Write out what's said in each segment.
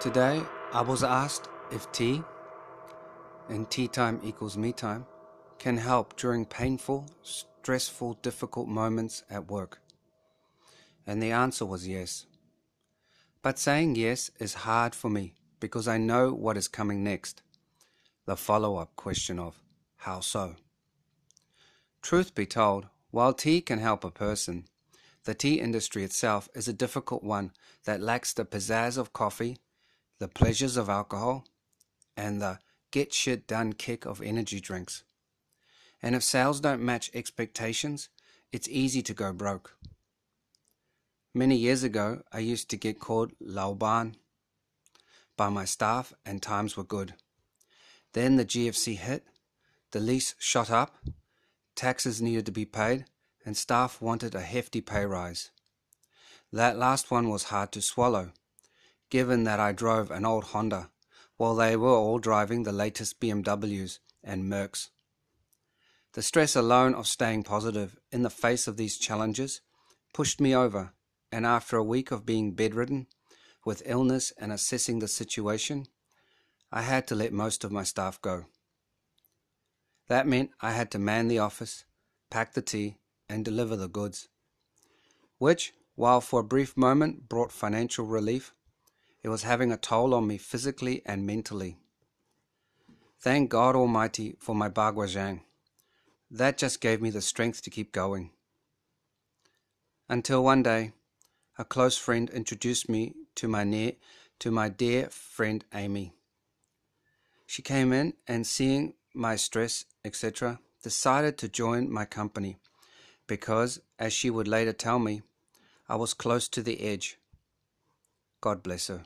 Today, I was asked if tea, and tea time equals me time, can help during painful, stressful, difficult moments at work. And the answer was yes. But saying yes is hard for me because I know what is coming next. The follow up question of, how so? Truth be told, while tea can help a person, the tea industry itself is a difficult one that lacks the pizzazz of coffee, the pleasures of alcohol, and the get shit done kick of energy drinks. And if sales don't match expectations, it's easy to go broke. Many years ago, I used to get called Laoban by my staff, and times were good. Then the GFC hit, the lease shot up, taxes needed to be paid, and staff wanted a hefty pay rise. That last one was hard to swallow, given that I drove an old Honda, while they were all driving the latest BMWs and Mercs. The stress alone of staying positive in the face of these challenges pushed me over, and after a week of being bedridden, with illness and assessing the situation, I had to let most of my staff go. That meant I had to man the office, pack the tea, and deliver the goods, which, while for a brief moment brought financial relief, it was having a toll on me physically and mentally. Thank God Almighty for my Bagua That just gave me the strength to keep going. Until one day, a close friend introduced me to my near, to my dear friend Amy. She came in and seeing my stress, etc., decided to join my company because, as she would later tell me, I was close to the edge. God bless her.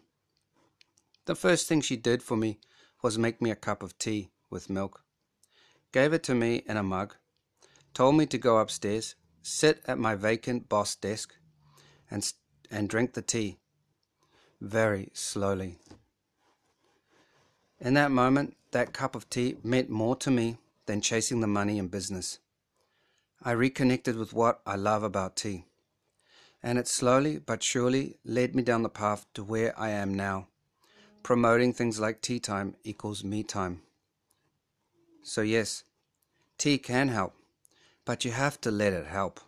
The first thing she did for me was make me a cup of tea with milk, gave it to me in a mug, told me to go upstairs, sit at my vacant boss desk, and, and drink the tea very slowly. In that moment, that cup of tea meant more to me than chasing the money in business. I reconnected with what I love about tea, and it slowly but surely led me down the path to where I am now, promoting things like tea time equals me time. So, yes, tea can help, but you have to let it help.